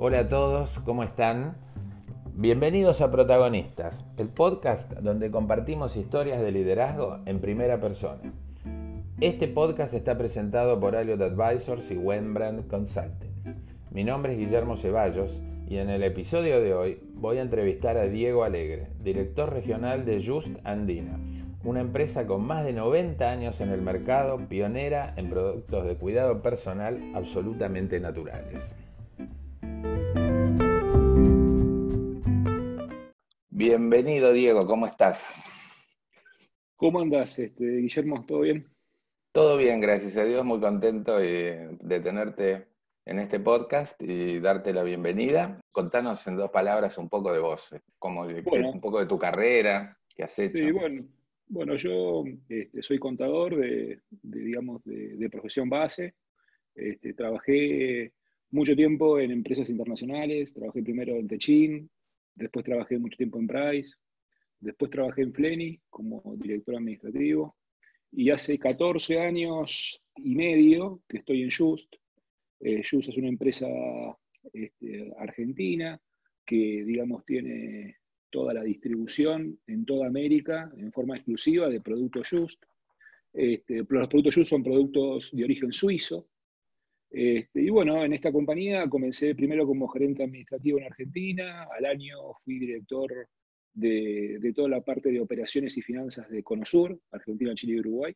Hola a todos, ¿cómo están? Bienvenidos a Protagonistas, el podcast donde compartimos historias de liderazgo en primera persona. Este podcast está presentado por Elliot Advisors y Wembrand Consulting. Mi nombre es Guillermo Ceballos y en el episodio de hoy voy a entrevistar a Diego Alegre, director regional de Just Andina, una empresa con más de 90 años en el mercado, pionera en productos de cuidado personal absolutamente naturales. Bienvenido Diego, ¿cómo estás? ¿Cómo andas, este, Guillermo? ¿Todo bien? Todo bien, gracias a Dios, muy contento de tenerte en este podcast y darte la bienvenida. Contanos en dos palabras un poco de vos, como un poco de tu carrera, qué has hecho. Sí, bueno, bueno yo este, soy contador de, digamos, de, profesión base. Este, trabajé mucho tiempo en empresas internacionales, trabajé primero en Techin, después trabajé mucho tiempo en Price, después trabajé en Fleni como director administrativo y hace 14 años y medio que estoy en Just. Eh, Just es una empresa este, argentina que, digamos, tiene toda la distribución en toda América en forma exclusiva de productos Just. Este, los productos Just son productos de origen suizo, este, y bueno, en esta compañía comencé primero como gerente administrativo en Argentina, al año fui director de, toda la parte de operaciones y finanzas de Conosur, Argentina, Chile y Uruguay.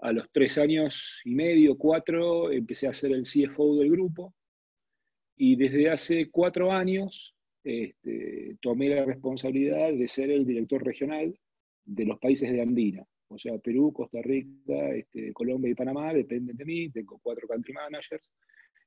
A los tres años y medio, cuatro, empecé a ser el CFO del grupo y desde hace cuatro años este, tomé la responsabilidad de ser el director regional de los países de Andina. O sea, Perú, Costa Rica, este, Colombia y Panamá dependen de mí, tengo cuatro country managers.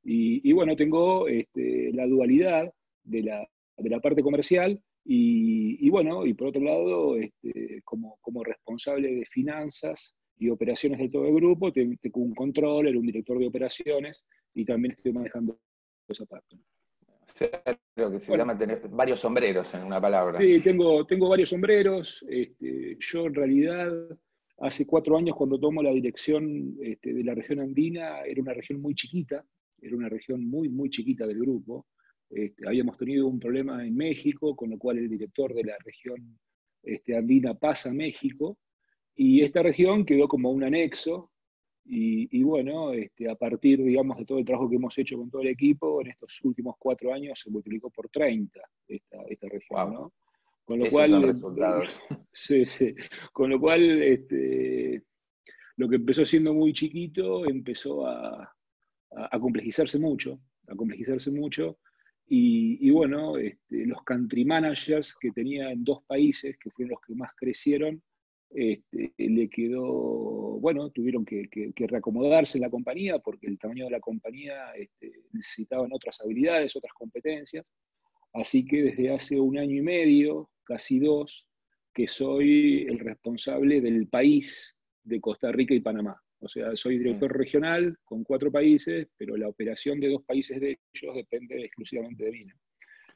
Y, bueno, tengo este, la dualidad de la, de la parte comercial y, bueno, y por otro lado, este, como, como, responsable de finanzas y operaciones de todo el grupo, tengo un control, un director de operaciones y también estoy manejando esa parte. O sea, lo que se llama tener varios sombreros en una palabra. Sí, tengo, tengo varios sombreros. Este, yo en realidad Hace cuatro años, cuando tomo la dirección este, de la región andina, era una región muy chiquita, era una región muy, muy chiquita del grupo. Este, habíamos tenido un problema en México, con lo cual el director de la región este, andina pasa a México, y esta región quedó como un anexo, y, bueno, a partir, digamos, de todo el trabajo que hemos hecho con todo el equipo, en estos últimos cuatro años se multiplicó por 30 esta, esta región, ¿no? Con lo cual. Sí, sí. Con lo cual, este, lo que empezó siendo muy chiquito empezó a, complejizarse mucho, a complejizarse mucho. Y, bueno, este, los country managers que tenía en dos países, que fueron los que más crecieron, este, le quedó, bueno, tuvieron que, reacomodarse en la compañía porque el tamaño de la compañía este, necesitaban otras habilidades, otras competencias. Así que desde hace un año y medio, casi dos, que soy el responsable del país de Costa Rica y Panamá. O sea, soy director regional con cuatro países, pero la operación de dos países de ellos depende exclusivamente de mí.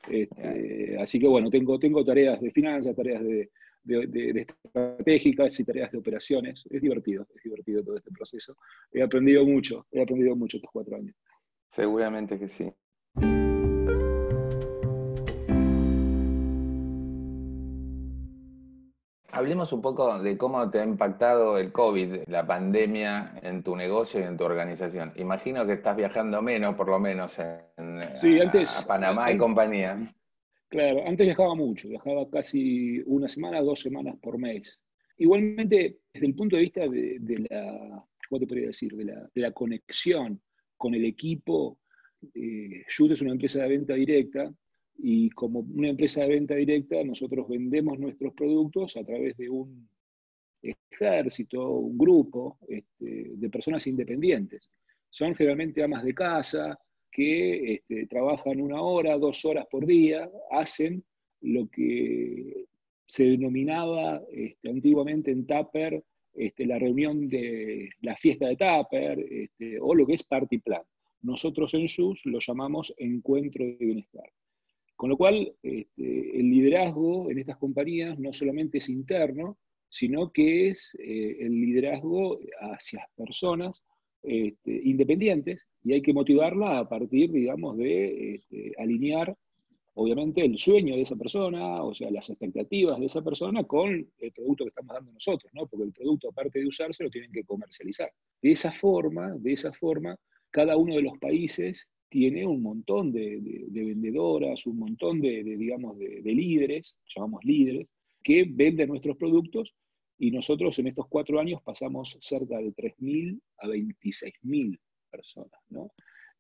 Este, así que bueno, tengo, tengo tareas de finanzas, tareas de, estratégicas y tareas de operaciones. Es divertido, es divertido todo este proceso. He aprendido mucho, he aprendido mucho estos cuatro años. Seguramente que sí. Hablemos un poco de cómo te ha impactado el COVID, la pandemia en tu negocio y en tu organización. Imagino que estás viajando menos, por lo menos, en, a, Panamá y compañía. Claro, antes viajaba mucho, viajaba casi una semana, dos semanas por mes. Igualmente, desde el punto de vista de, la, ¿cómo te podría decir? De la, conexión con el equipo, eh, es una empresa de venta directa, y como una empresa de venta directa, nosotros vendemos nuestros productos a través de un ejército, un grupo este, de personas independientes. Son generalmente amas de casa que este, trabajan una hora, dos horas por día, hacen lo que se denominaba este, antiguamente en Tupper la reunión de la fiesta de Tupper o lo que es Party Plan. Nosotros en SUS lo llamamos encuentro de bienestar. Con lo cual, este, el liderazgo en estas compañías no solamente es interno, sino que es eh, el liderazgo hacia personas este, independientes y hay que motivarla a partir, digamos, de este, alinear, obviamente, el sueño de esa persona, o sea, las expectativas de esa persona con el producto que estamos dando nosotros, ¿no? Porque el producto, aparte de usarse, lo tienen que comercializar. De esa forma, de esa forma, cada uno de los países tiene un montón de, vendedoras, un montón de, digamos, de, líderes, llamamos líderes, que venden nuestros productos y nosotros en estos cuatro años pasamos cerca de 3.000 a 26.000 personas. ¿no?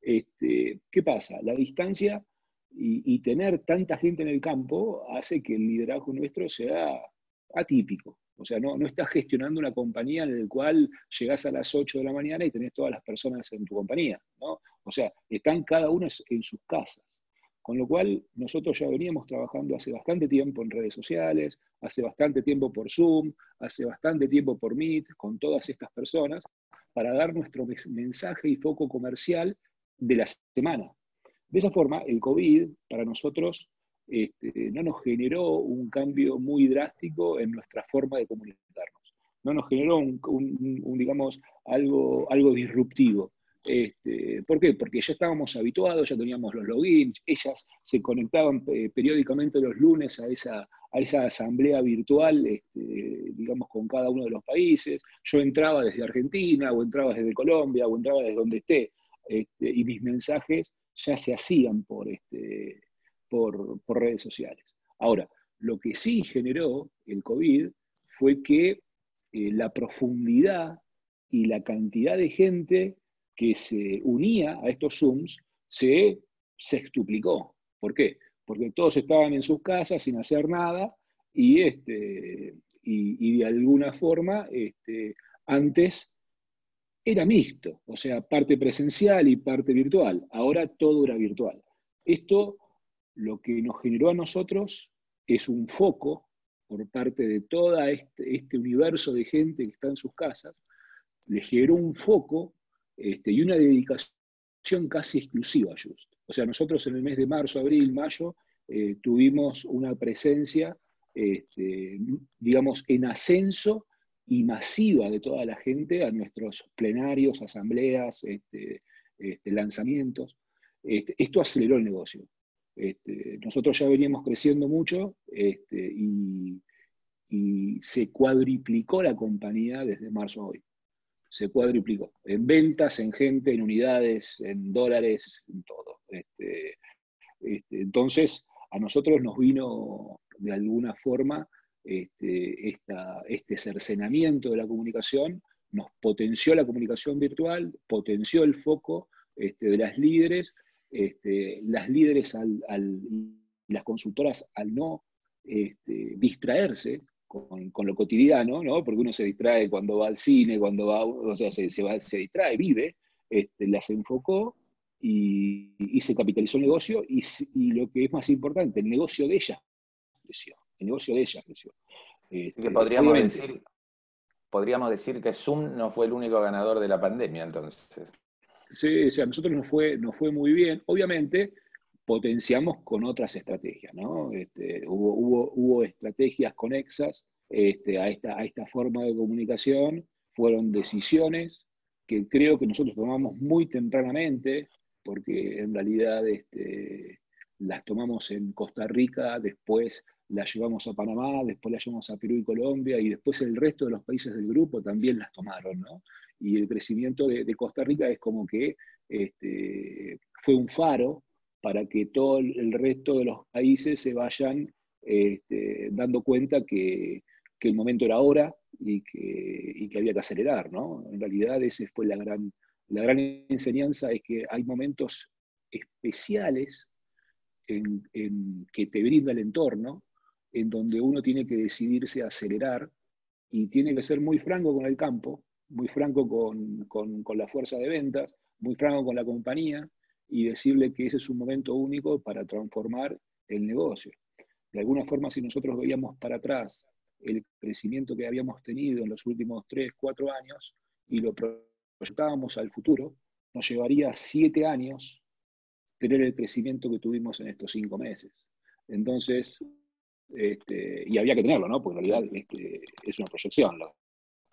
Este, ¿Qué pasa? La distancia y, tener tanta gente en el campo hace que el liderazgo nuestro sea atípico. O sea, no, no estás gestionando una compañía en la cual llegás a las 8 de la mañana y tenés todas las personas en tu compañía. ¿no? O sea, están cada uno en sus casas. Con lo cual, nosotros ya veníamos trabajando hace bastante tiempo en redes sociales, hace bastante tiempo por Zoom, hace bastante tiempo por Meet, con todas estas personas, para dar nuestro mensaje y foco comercial de la semana. De esa forma, el COVID para nosotros este, no nos generó un cambio muy drástico en nuestra forma de comunicarnos. No nos generó un, digamos, algo, algo disruptivo. Este, ¿Por qué? Porque ya estábamos habituados, ya teníamos los logins, ellas se conectaban eh, periódicamente los lunes a esa, a esa asamblea virtual, este, digamos, con cada uno de los países. Yo entraba desde Argentina, o entraba desde Colombia, o entraba desde donde esté, y mis mensajes ya se hacían por, este, por, redes sociales. Ahora, lo que sí generó el COVID fue que eh, la profundidad y la cantidad de gente que se unía a estos Zooms se sextuplicó. ¿Por qué? Porque todos estaban en sus casas sin hacer nada y, este, y, de alguna forma este, antes era mixto, o sea, parte presencial y parte virtual. Ahora todo era virtual. Esto lo que nos generó a nosotros es un foco por parte de todo este, este universo de gente que está en sus casas, le generó un foco este, y una dedicación casi exclusiva a Just. O sea, nosotros en el mes de marzo, abril, mayo, eh, tuvimos una presencia, este, digamos, en ascenso y masiva de toda la gente a nuestros plenarios, asambleas, lanzamientos. esto aceleró el negocio. Nosotros ya veníamos creciendo mucho y, y se cuadriplicó la compañía desde marzo a hoy se cuadriplicó. En ventas, en gente, en unidades, en dólares, en todo. Este, este, entonces, a nosotros nos vino de alguna forma este, este cercenamiento de la comunicación, nos potenció la comunicación virtual, potenció el foco este, de las líderes, este, las líderes al, las consultoras al no distraerse con, lo cotidiano, ¿no? Porque uno se distrae cuando va al cine, cuando va, o sea, se, va, se distrae, vive, este, las enfocó y, se capitalizó el negocio y, lo que es más importante, el negocio de ellas creció. El negocio de ellas creció. Este, podríamos, decir, podríamos decir que Zoom no fue el único ganador de la pandemia, entonces. Sí, a nosotros nos fue, fue muy bien. Obviamente, potenciamos con otras estrategias, ¿no? Este, hubo, hubo, estrategias conexas este, a, esta, a esta forma de comunicación, fueron decisiones que creo que nosotros tomamos muy tempranamente, porque en realidad este, las tomamos en Costa Rica, después las llevamos a Panamá, después las llevamos a Perú y Colombia, y después el resto de los países del grupo también las tomaron, ¿no? Y el crecimiento de, Costa Rica es como que este, fue un faro para que todo el resto de los países se vayan este, dando cuenta que, el momento era ahora y que, había que acelerar, ¿no? En realidad esa fue la gran, la gran enseñanza, es que hay momentos especiales en, que te brinda el entorno, en donde uno tiene que decidirse a acelerar y tiene que ser muy franco con el campo, muy franco con, con la fuerza de ventas, muy franco con la compañía, y decirle que ese es un momento único para transformar el negocio. De alguna forma, si nosotros veíamos para atrás el crecimiento que habíamos tenido en los últimos 3, 4 años y lo proyectábamos al futuro, nos llevaría 7 años tener el crecimiento que tuvimos en estos 5 meses. Entonces, este, y había que tenerlo, ¿no? Porque en realidad este, es una proyección,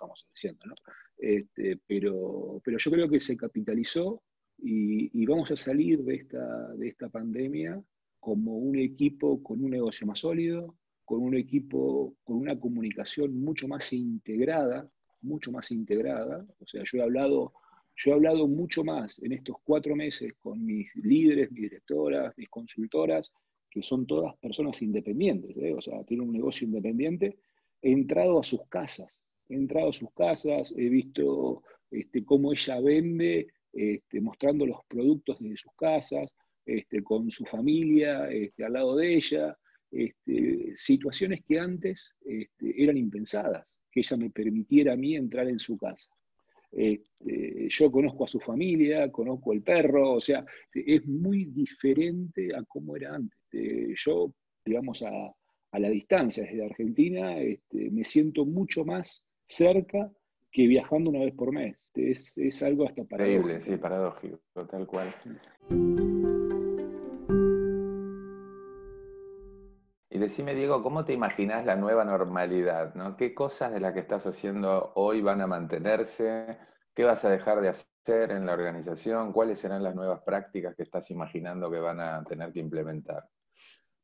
estamos diciendo, ¿no? este, pero, pero yo creo que se capitalizó y, vamos a salir de esta, de esta pandemia como un equipo con un negocio más sólido, con un equipo con una comunicación mucho más integrada, mucho más integrada. O sea, yo he hablado, yo he hablado mucho más en estos cuatro meses con mis líderes, mis directoras, mis consultoras, que son todas personas independientes, ¿eh? o sea, tienen un negocio independiente. He entrado a sus casas, he entrado a sus casas, he visto este, cómo ella vende este, mostrando los productos desde sus casas, este, con su familia al lado de ella, situaciones que antes eran impensadas, que ella me permitiera a mí entrar en su casa. yo conozco a su familia, conozco el perro, o sea, es muy diferente a cómo era antes. yo, digamos, a, la distancia desde Argentina, me siento mucho más cerca que viajando una vez por mes. Es, es algo hasta paradójico. Increíble, sí, paradójico, tal cual. Y decime, Diego, ¿cómo te imaginas la nueva normalidad? ¿no? ¿Qué cosas de las que estás haciendo hoy van a mantenerse? ¿Qué vas a dejar de hacer en la organización? ¿Cuáles serán las nuevas prácticas que estás imaginando que van a tener que implementar?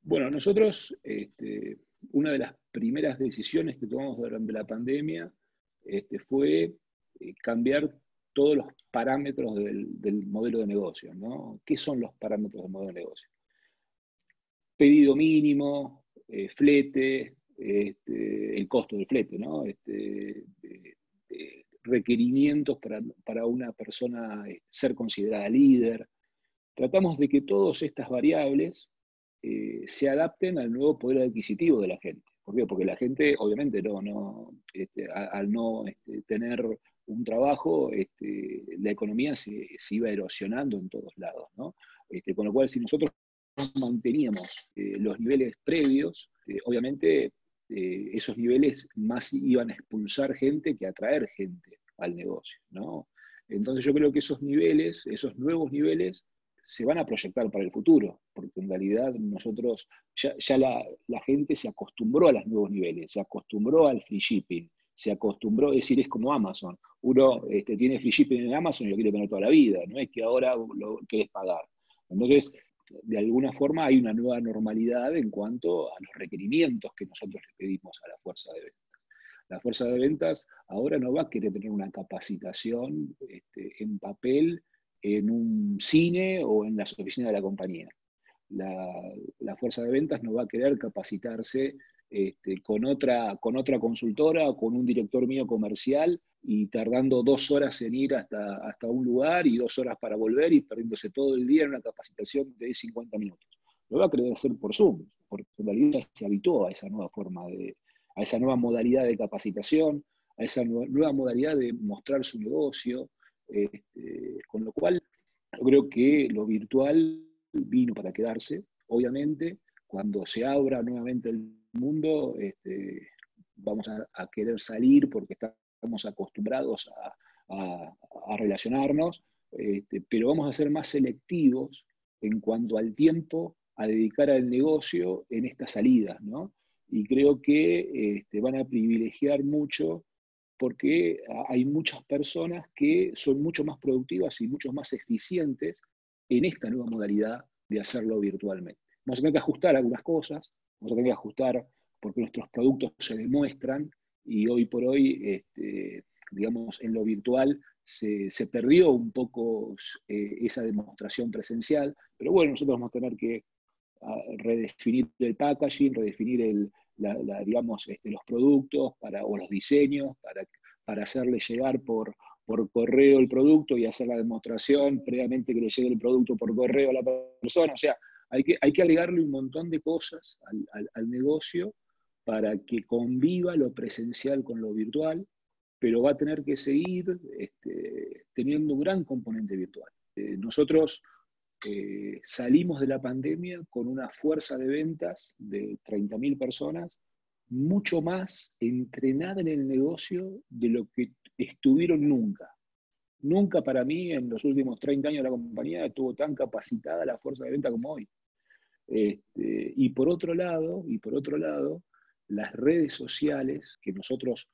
Bueno, nosotros, este, una de las primeras decisiones que tomamos durante la pandemia este, fue eh, cambiar todos los parámetros del, modelo de negocio. ¿no? ¿Qué son los parámetros del modelo de negocio? Pedido mínimo, eh, flete, este, el costo del flete, ¿no? Este, requerimientos para, una persona ser considerada líder. Tratamos de que todas estas variables eh, se adapten al nuevo poder adquisitivo de la gente. Porque la gente, obviamente, no, no, este, al no este, tener un trabajo, este, la economía se, iba erosionando en todos lados. ¿no? con lo cual, si nosotros manteníamos eh, los niveles previos, obviamente eh, esos niveles más iban a expulsar gente que atraer gente al negocio. ¿no? Entonces yo creo que esos niveles, esos nuevos niveles, se van a proyectar para el futuro, porque en realidad nosotros, ya, la, gente se acostumbró a los nuevos niveles, se acostumbró al free shipping, se acostumbró, a decir, es como Amazon. Uno este, tiene free shipping en Amazon y lo quiere tener toda la vida, no es que ahora lo quieres pagar. Entonces, de alguna forma hay una nueva normalidad en cuanto a los requerimientos que nosotros le pedimos a la fuerza de ventas. La fuerza de ventas ahora no va a querer tener una capacitación este, en papel en un cine o en las oficinas de la compañía. La, fuerza de ventas no va a querer capacitarse este, con, otra, con otra consultora o con un director mío comercial y tardando dos horas en ir hasta, hasta un lugar y dos horas para volver y perdiéndose todo el día en una capacitación de 50 minutos. Lo va a querer hacer por Zoom, porque en realidad se habituó a esa nueva forma de, a esa nueva modalidad de capacitación, a esa nueva modalidad de mostrar su negocio, este, con lo cual, yo creo que lo virtual vino para quedarse. Obviamente, cuando se abra nuevamente el mundo, este, vamos a, querer salir porque estamos acostumbrados a, relacionarnos, este, pero vamos a ser más selectivos en cuanto al tiempo a dedicar al negocio en estas salidas, ¿no? Y creo que van a privilegiar mucho porque hay muchas personas que son mucho más productivas y mucho más eficientes en esta nueva modalidad de hacerlo virtualmente. Vamos a tener que ajustar algunas cosas, vamos a tener que ajustar porque nuestros productos se demuestran y hoy por hoy, este, digamos, en lo virtual se, perdió un poco eh, esa demostración presencial, pero bueno, nosotros vamos a tener que redefinir el packaging, redefinir este, los productos o los diseños para, hacerle llegar por, correo el producto y hacer la demostración previamente que le llegue el producto por correo a la persona. O sea, hay que, hay agregarle un montón de cosas al, negocio para que conviva lo presencial con lo virtual, pero va a tener que seguir este, teniendo un gran componente virtual. Eh, nosotros salimos de la pandemia con una fuerza de ventas de 30.000 personas mucho más entrenada en el negocio de lo que estuvieron nunca. Nunca para mí en los últimos 30 años la compañía estuvo tan capacitada la fuerza de venta como hoy. Este, y por otro lado, y por otro lado, las redes sociales que nosotros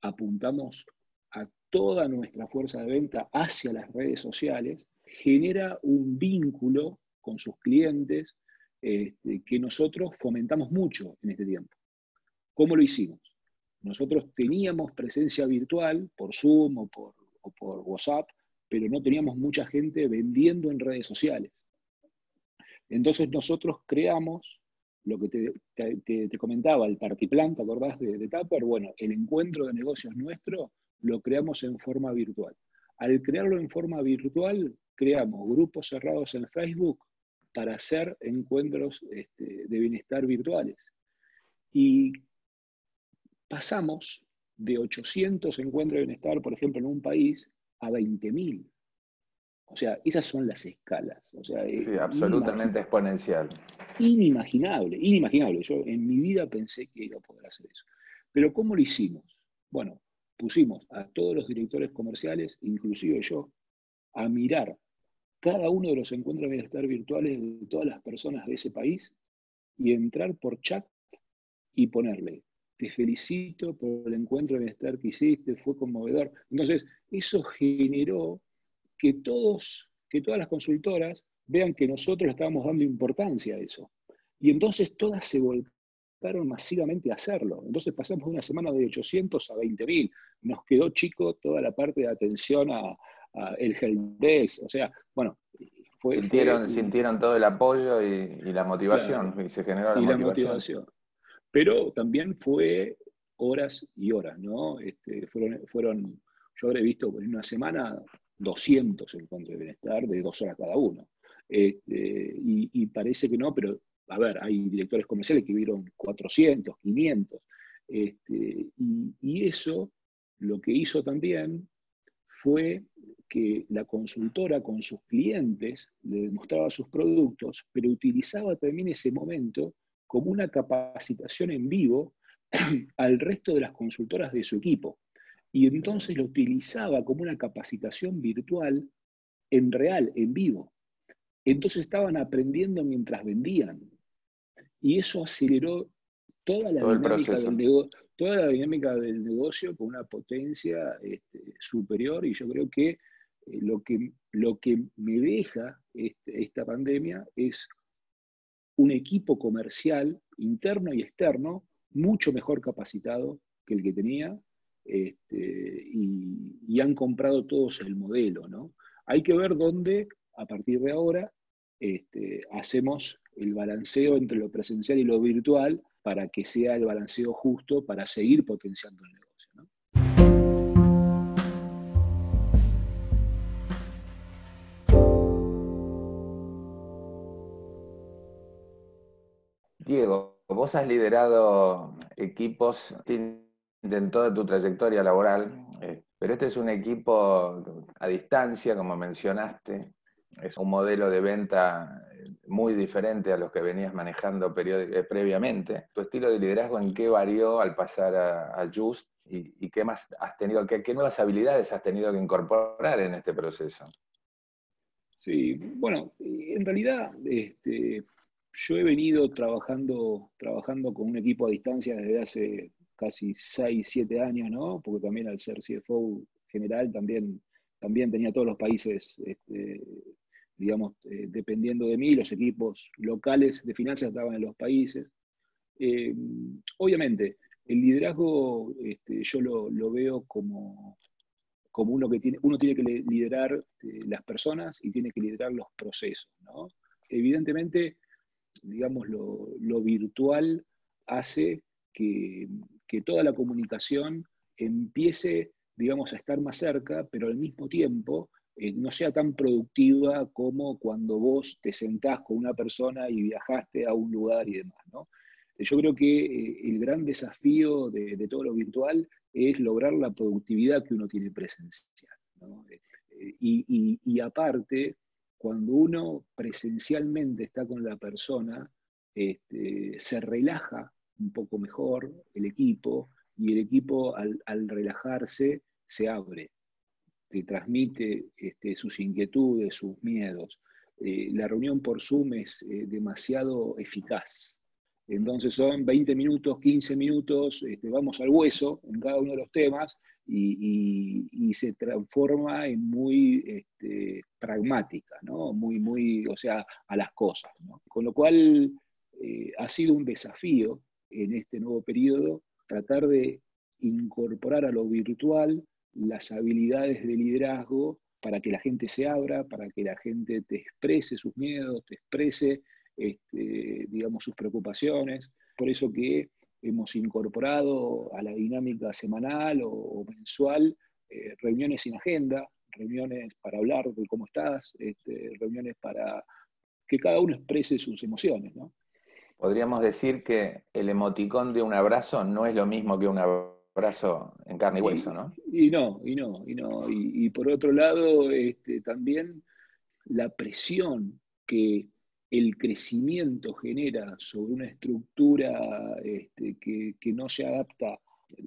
apuntamos a toda nuestra fuerza de venta hacia las redes sociales, genera un vínculo con sus clientes este, que nosotros fomentamos mucho en este tiempo. ¿Cómo lo hicimos? Nosotros teníamos presencia virtual por Zoom o por, WhatsApp, pero no teníamos mucha gente vendiendo en redes sociales. Entonces nosotros creamos lo que te, comentaba, el partiplan, ¿te acordás de, de Tupper? Bueno, el encuentro de negocios nuestro lo creamos en forma virtual. Al crearlo en forma virtual, creamos grupos cerrados en Facebook para hacer encuentros este, de bienestar virtuales. Y pasamos de 800 encuentros de bienestar, por ejemplo, en un país, a 20.000. O sea, esas son las escalas. O sea, sí, absolutamente exponencial. Inimaginable, inimaginable. Yo en mi vida pensé que iba a poder hacer eso. Pero ¿cómo lo hicimos? Bueno, pusimos a todos los directores comerciales, inclusive yo, a mirar cada uno de los encuentros de bienestar virtuales de todas las personas de ese país y entrar por chat y ponerle, te felicito por el encuentro de bienestar que hiciste, fue conmovedor. Entonces, eso generó que, todos, que todas las consultoras vean que nosotros estábamos dando importancia a eso. Y entonces todas se volcaron masivamente a hacerlo. Entonces pasamos de una semana de 800 a 20.000. Nos quedó chico toda la parte de atención a, el helpdesk, o sea, bueno, fue, sintieron, sintieron todo el apoyo y, la motivación, y se generó la, motivación. Pero también fue horas y horas, ¿no? Este, fueron, fueron, yo habré visto en una semana 200 encuentros de bienestar de dos horas cada uno. Este, y, parece que no, pero a ver, hay directores comerciales que vieron 400, 500. Este, y, y, eso lo que hizo también fue que la consultora con sus clientes le demostraba sus productos, pero utilizaba también ese momento como una capacitación en vivo al resto de las consultoras de su equipo. Y entonces lo utilizaba como una capacitación virtual en real, en vivo. Entonces estaban aprendiendo mientras vendían. Y eso aceleró toda la dinámica del negocio toda la dinámica del negocio con una potencia este, superior y yo creo que, lo que lo que me deja este, esta pandemia es un equipo comercial interno y externo mucho mejor capacitado que el que tenía este, y, han comprado todos el modelo. ¿no? Hay que ver dónde, a partir de ahora, hacemos el balanceo entre lo presencial y lo virtual para que sea el balanceo justo para seguir potenciando el negocio. Diego, vos has liderado equipos en toda tu trayectoria laboral, eh, pero este es un equipo a distancia, como mencionaste, es un modelo de venta muy diferente a los que venías manejando eh, previamente. ¿Tu estilo de liderazgo en qué varió al pasar a, Just y, qué más has tenido, qué, nuevas habilidades has tenido que incorporar en este proceso? Sí, bueno, en realidad este, yo he venido trabajando, trabajando con un equipo a distancia desde hace casi 6, 7 años, ¿no? Porque también al ser CFO general también, también tenía todos los países este, digamos, eh, dependiendo de mí, los equipos locales de finanzas estaban en los países. Eh, obviamente, el liderazgo este, yo lo, veo como, como uno que tiene, uno tiene que liderar eh, las personas y tiene que liderar los procesos. Evidentemente, digamos, lo, virtual hace que, que toda la comunicación empiece, digamos, a estar más cerca, pero al mismo tiempo eh, no sea tan productiva como cuando vos te sentás con una persona y viajaste a un lugar y demás. ¿no? Eh, yo creo que eh, el gran desafío de, todo lo virtual es lograr la productividad que uno tiene presencial. y, aparte, cuando uno presencialmente está con la persona, este, se relaja un poco mejor el equipo y el equipo al relajarse se abre te transmite este, sus inquietudes, sus miedos. Eh, la reunión por Zoom es eh, demasiado eficaz. Entonces son 20 minutos, 15 minutos, este, vamos al hueso en cada uno de los temas y, se transforma en muy este, pragmática, ¿no? Muy, muy, o sea, a las cosas. Con lo cual eh, ha sido un desafío en este nuevo periodo tratar de incorporar a lo virtual las habilidades de liderazgo para que la gente se abra, para que la gente te exprese sus miedos, te exprese, este, digamos, sus preocupaciones. Por eso que hemos incorporado a la dinámica semanal o, mensual eh, reuniones sin agenda, reuniones para hablar de cómo estás, este, reuniones para que cada uno exprese sus emociones. ¿no? Podríamos decir que el emoticón de un abrazo no es lo mismo que un abrazo en carne y hueso, ¿no? Y, no, y no, y no. Y, por otro lado, este, también la presión que el crecimiento genera sobre una estructura este, que, no se adapta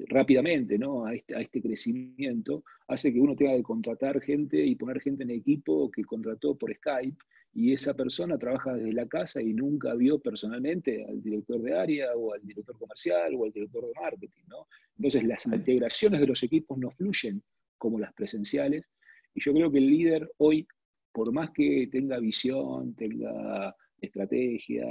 rápidamente ¿no? A, este, a este crecimiento, hace que uno tenga que contratar gente y poner gente en equipo que contrató por Skype y esa persona trabaja desde la casa y nunca vio personalmente al director de área o al director comercial o al director de marketing. ¿no? Entonces las integraciones de los equipos no fluyen como las presenciales y yo creo que el líder hoy, por más que tenga visión, tenga estrategia,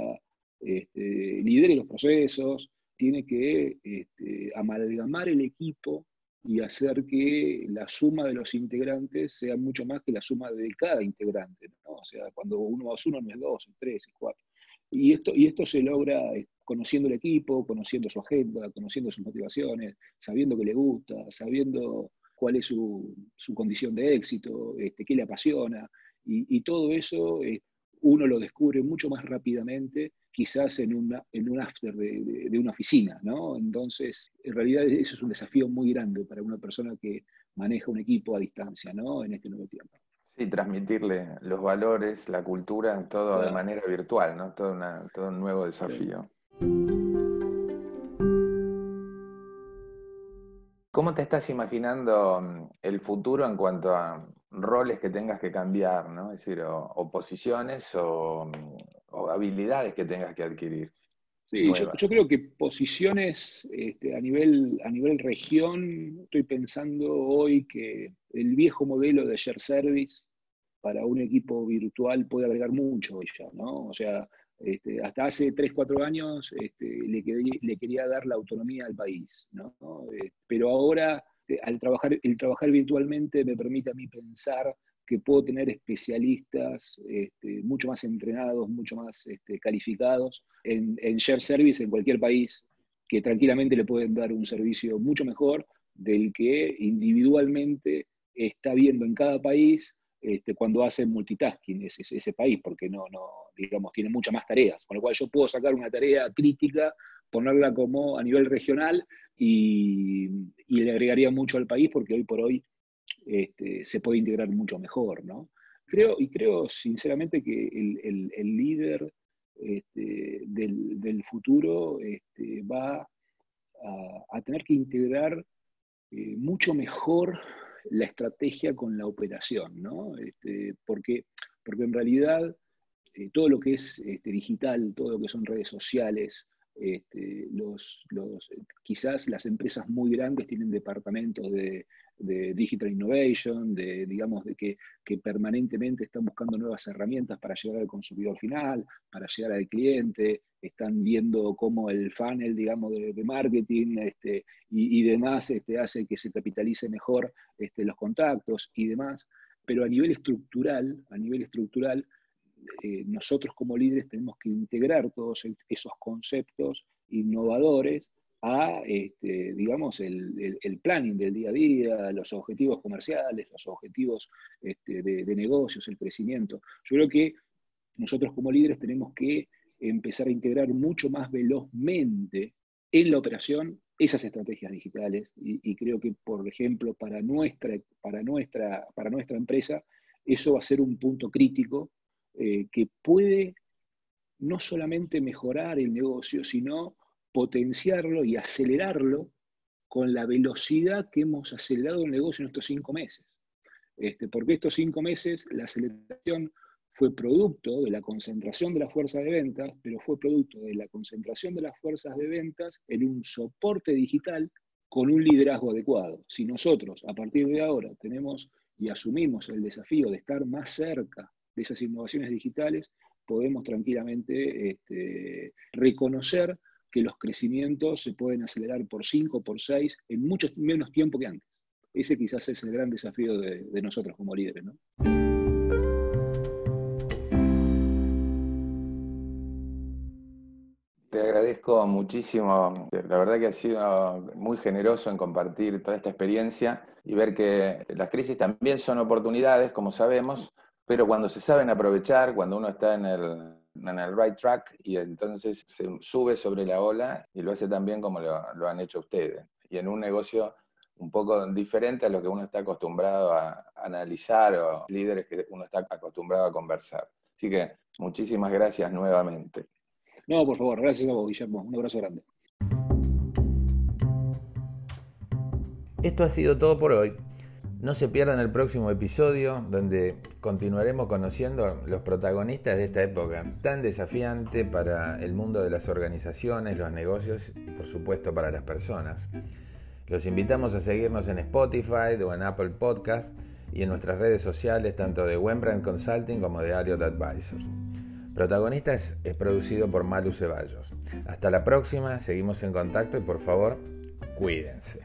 este, lidere los procesos, tiene que este, amalgamar el equipo y hacer que la suma de los integrantes sea mucho más que la suma de cada integrante. ¿no? O sea, cuando uno más uno no es dos, es tres, es cuatro. Y esto, y esto se logra eh, conociendo el equipo, conociendo su agenda, conociendo sus motivaciones, sabiendo que le gusta, sabiendo cuál es su, su condición de éxito, este, qué le apasiona. Y, y todo eso eh, uno lo descubre mucho más rápidamente quizás en, una, en un after de, de, una oficina, ¿no? Entonces, en realidad eso es un desafío muy grande para una persona que maneja un equipo a distancia, ¿no? En este nuevo tiempo. Sí, transmitirle los valores, la cultura, todo de manera virtual, ¿no? Todo, una, todo un nuevo desafío. ¿Cómo te estás imaginando mm, el futuro en cuanto a roles que tengas que cambiar, ¿no? Es decir, o, posiciones o, habilidades que tengas que adquirir. Sí, yo, creo que posiciones este, a, nivel, a nivel región, estoy pensando hoy que el viejo modelo de share service para un equipo virtual puede agregar mucho ya, ¿no? O sea, este, hasta hace 3, 4 años este, le, le, quería dar la autonomía al país, ¿no? Eh, pero ahora este, al trabajar, el trabajar virtualmente me permite a mí pensar que puedo tener especialistas este, mucho más entrenados, mucho más este, calificados en, share service en cualquier país, que tranquilamente le pueden dar un servicio mucho mejor del que individualmente está viendo en cada país cuando hace multitasking ese, ese, país, porque no, no, digamos, tiene muchas más tareas. Con lo cual yo puedo sacar una tarea crítica, ponerla como a nivel regional y, le agregaría mucho al país porque hoy por hoy este, se puede integrar mucho mejor, ¿no? Creo, y creo sinceramente que el, líder este, del, futuro va a, tener que integrar eh, mucho mejor la estrategia con la operación, ¿no? Este, porque, porque en realidad eh, todo lo que es este, digital, todo lo que son redes sociales, este, los, quizás las empresas muy grandes tienen departamentos de, digital innovation, de, digamos, de que, que, permanentemente están buscando nuevas herramientas para llegar al consumidor final, para llegar al cliente, están viendo cómo el funnel, digamos, de, marketing este, y, demás este, hace que se capitalice mejor este, los contactos y demás. Pero a nivel estructural, a nivel estructural, eh, nosotros como líderes tenemos que integrar todos esos conceptos innovadores a, este, digamos, el, planning del día a día, los objetivos comerciales, los objetivos este, de, negocios, el crecimiento. Yo creo que nosotros como líderes tenemos que empezar a integrar mucho más velozmente en la operación esas estrategias digitales y, creo que, por ejemplo, para nuestra, para, nuestra, para nuestra empresa, eso va a ser un punto crítico eh, que puede no solamente mejorar el negocio, sino potenciarlo y acelerarlo con la velocidad que hemos acelerado el negocio en estos cinco meses. Este, porque estos cinco meses la aceleración fue producto de la concentración de las fuerzas de ventas, pero fue producto de la concentración de las fuerzas de ventas en un soporte digital con un liderazgo adecuado. Si nosotros a partir de ahora tenemos y asumimos el desafío de estar más cerca de esas innovaciones digitales, podemos tranquilamente este, reconocer que los crecimientos se pueden acelerar por 5, por 6, en mucho menos tiempo que antes. Ese quizás es el gran desafío de, nosotros como líderes. ¿no? Te agradezco muchísimo. La verdad que has sido muy generoso en compartir toda esta experiencia y ver que las crisis también son oportunidades, como sabemos, pero cuando se saben aprovechar, cuando uno está en el, en el right track y entonces se sube sobre la ola y lo hace tan bien como lo, lo han hecho ustedes. Y en un negocio un poco diferente a lo que uno está acostumbrado a analizar o líderes que uno está acostumbrado a conversar. Así que muchísimas gracias nuevamente. No, por favor, gracias a vos, Guillermo. Un abrazo grande. Esto ha sido todo por hoy. No se pierdan el próximo episodio donde continuaremos conociendo los protagonistas de esta época tan desafiante para el mundo de las organizaciones, los negocios y por supuesto para las personas. Los invitamos a seguirnos en Spotify o en Apple Podcast y en nuestras redes sociales tanto de Wembrandt Consulting como de Ariot Advisors. Protagonistas es producido por Malu Ceballos. Hasta la próxima, seguimos en contacto y por favor, cuídense.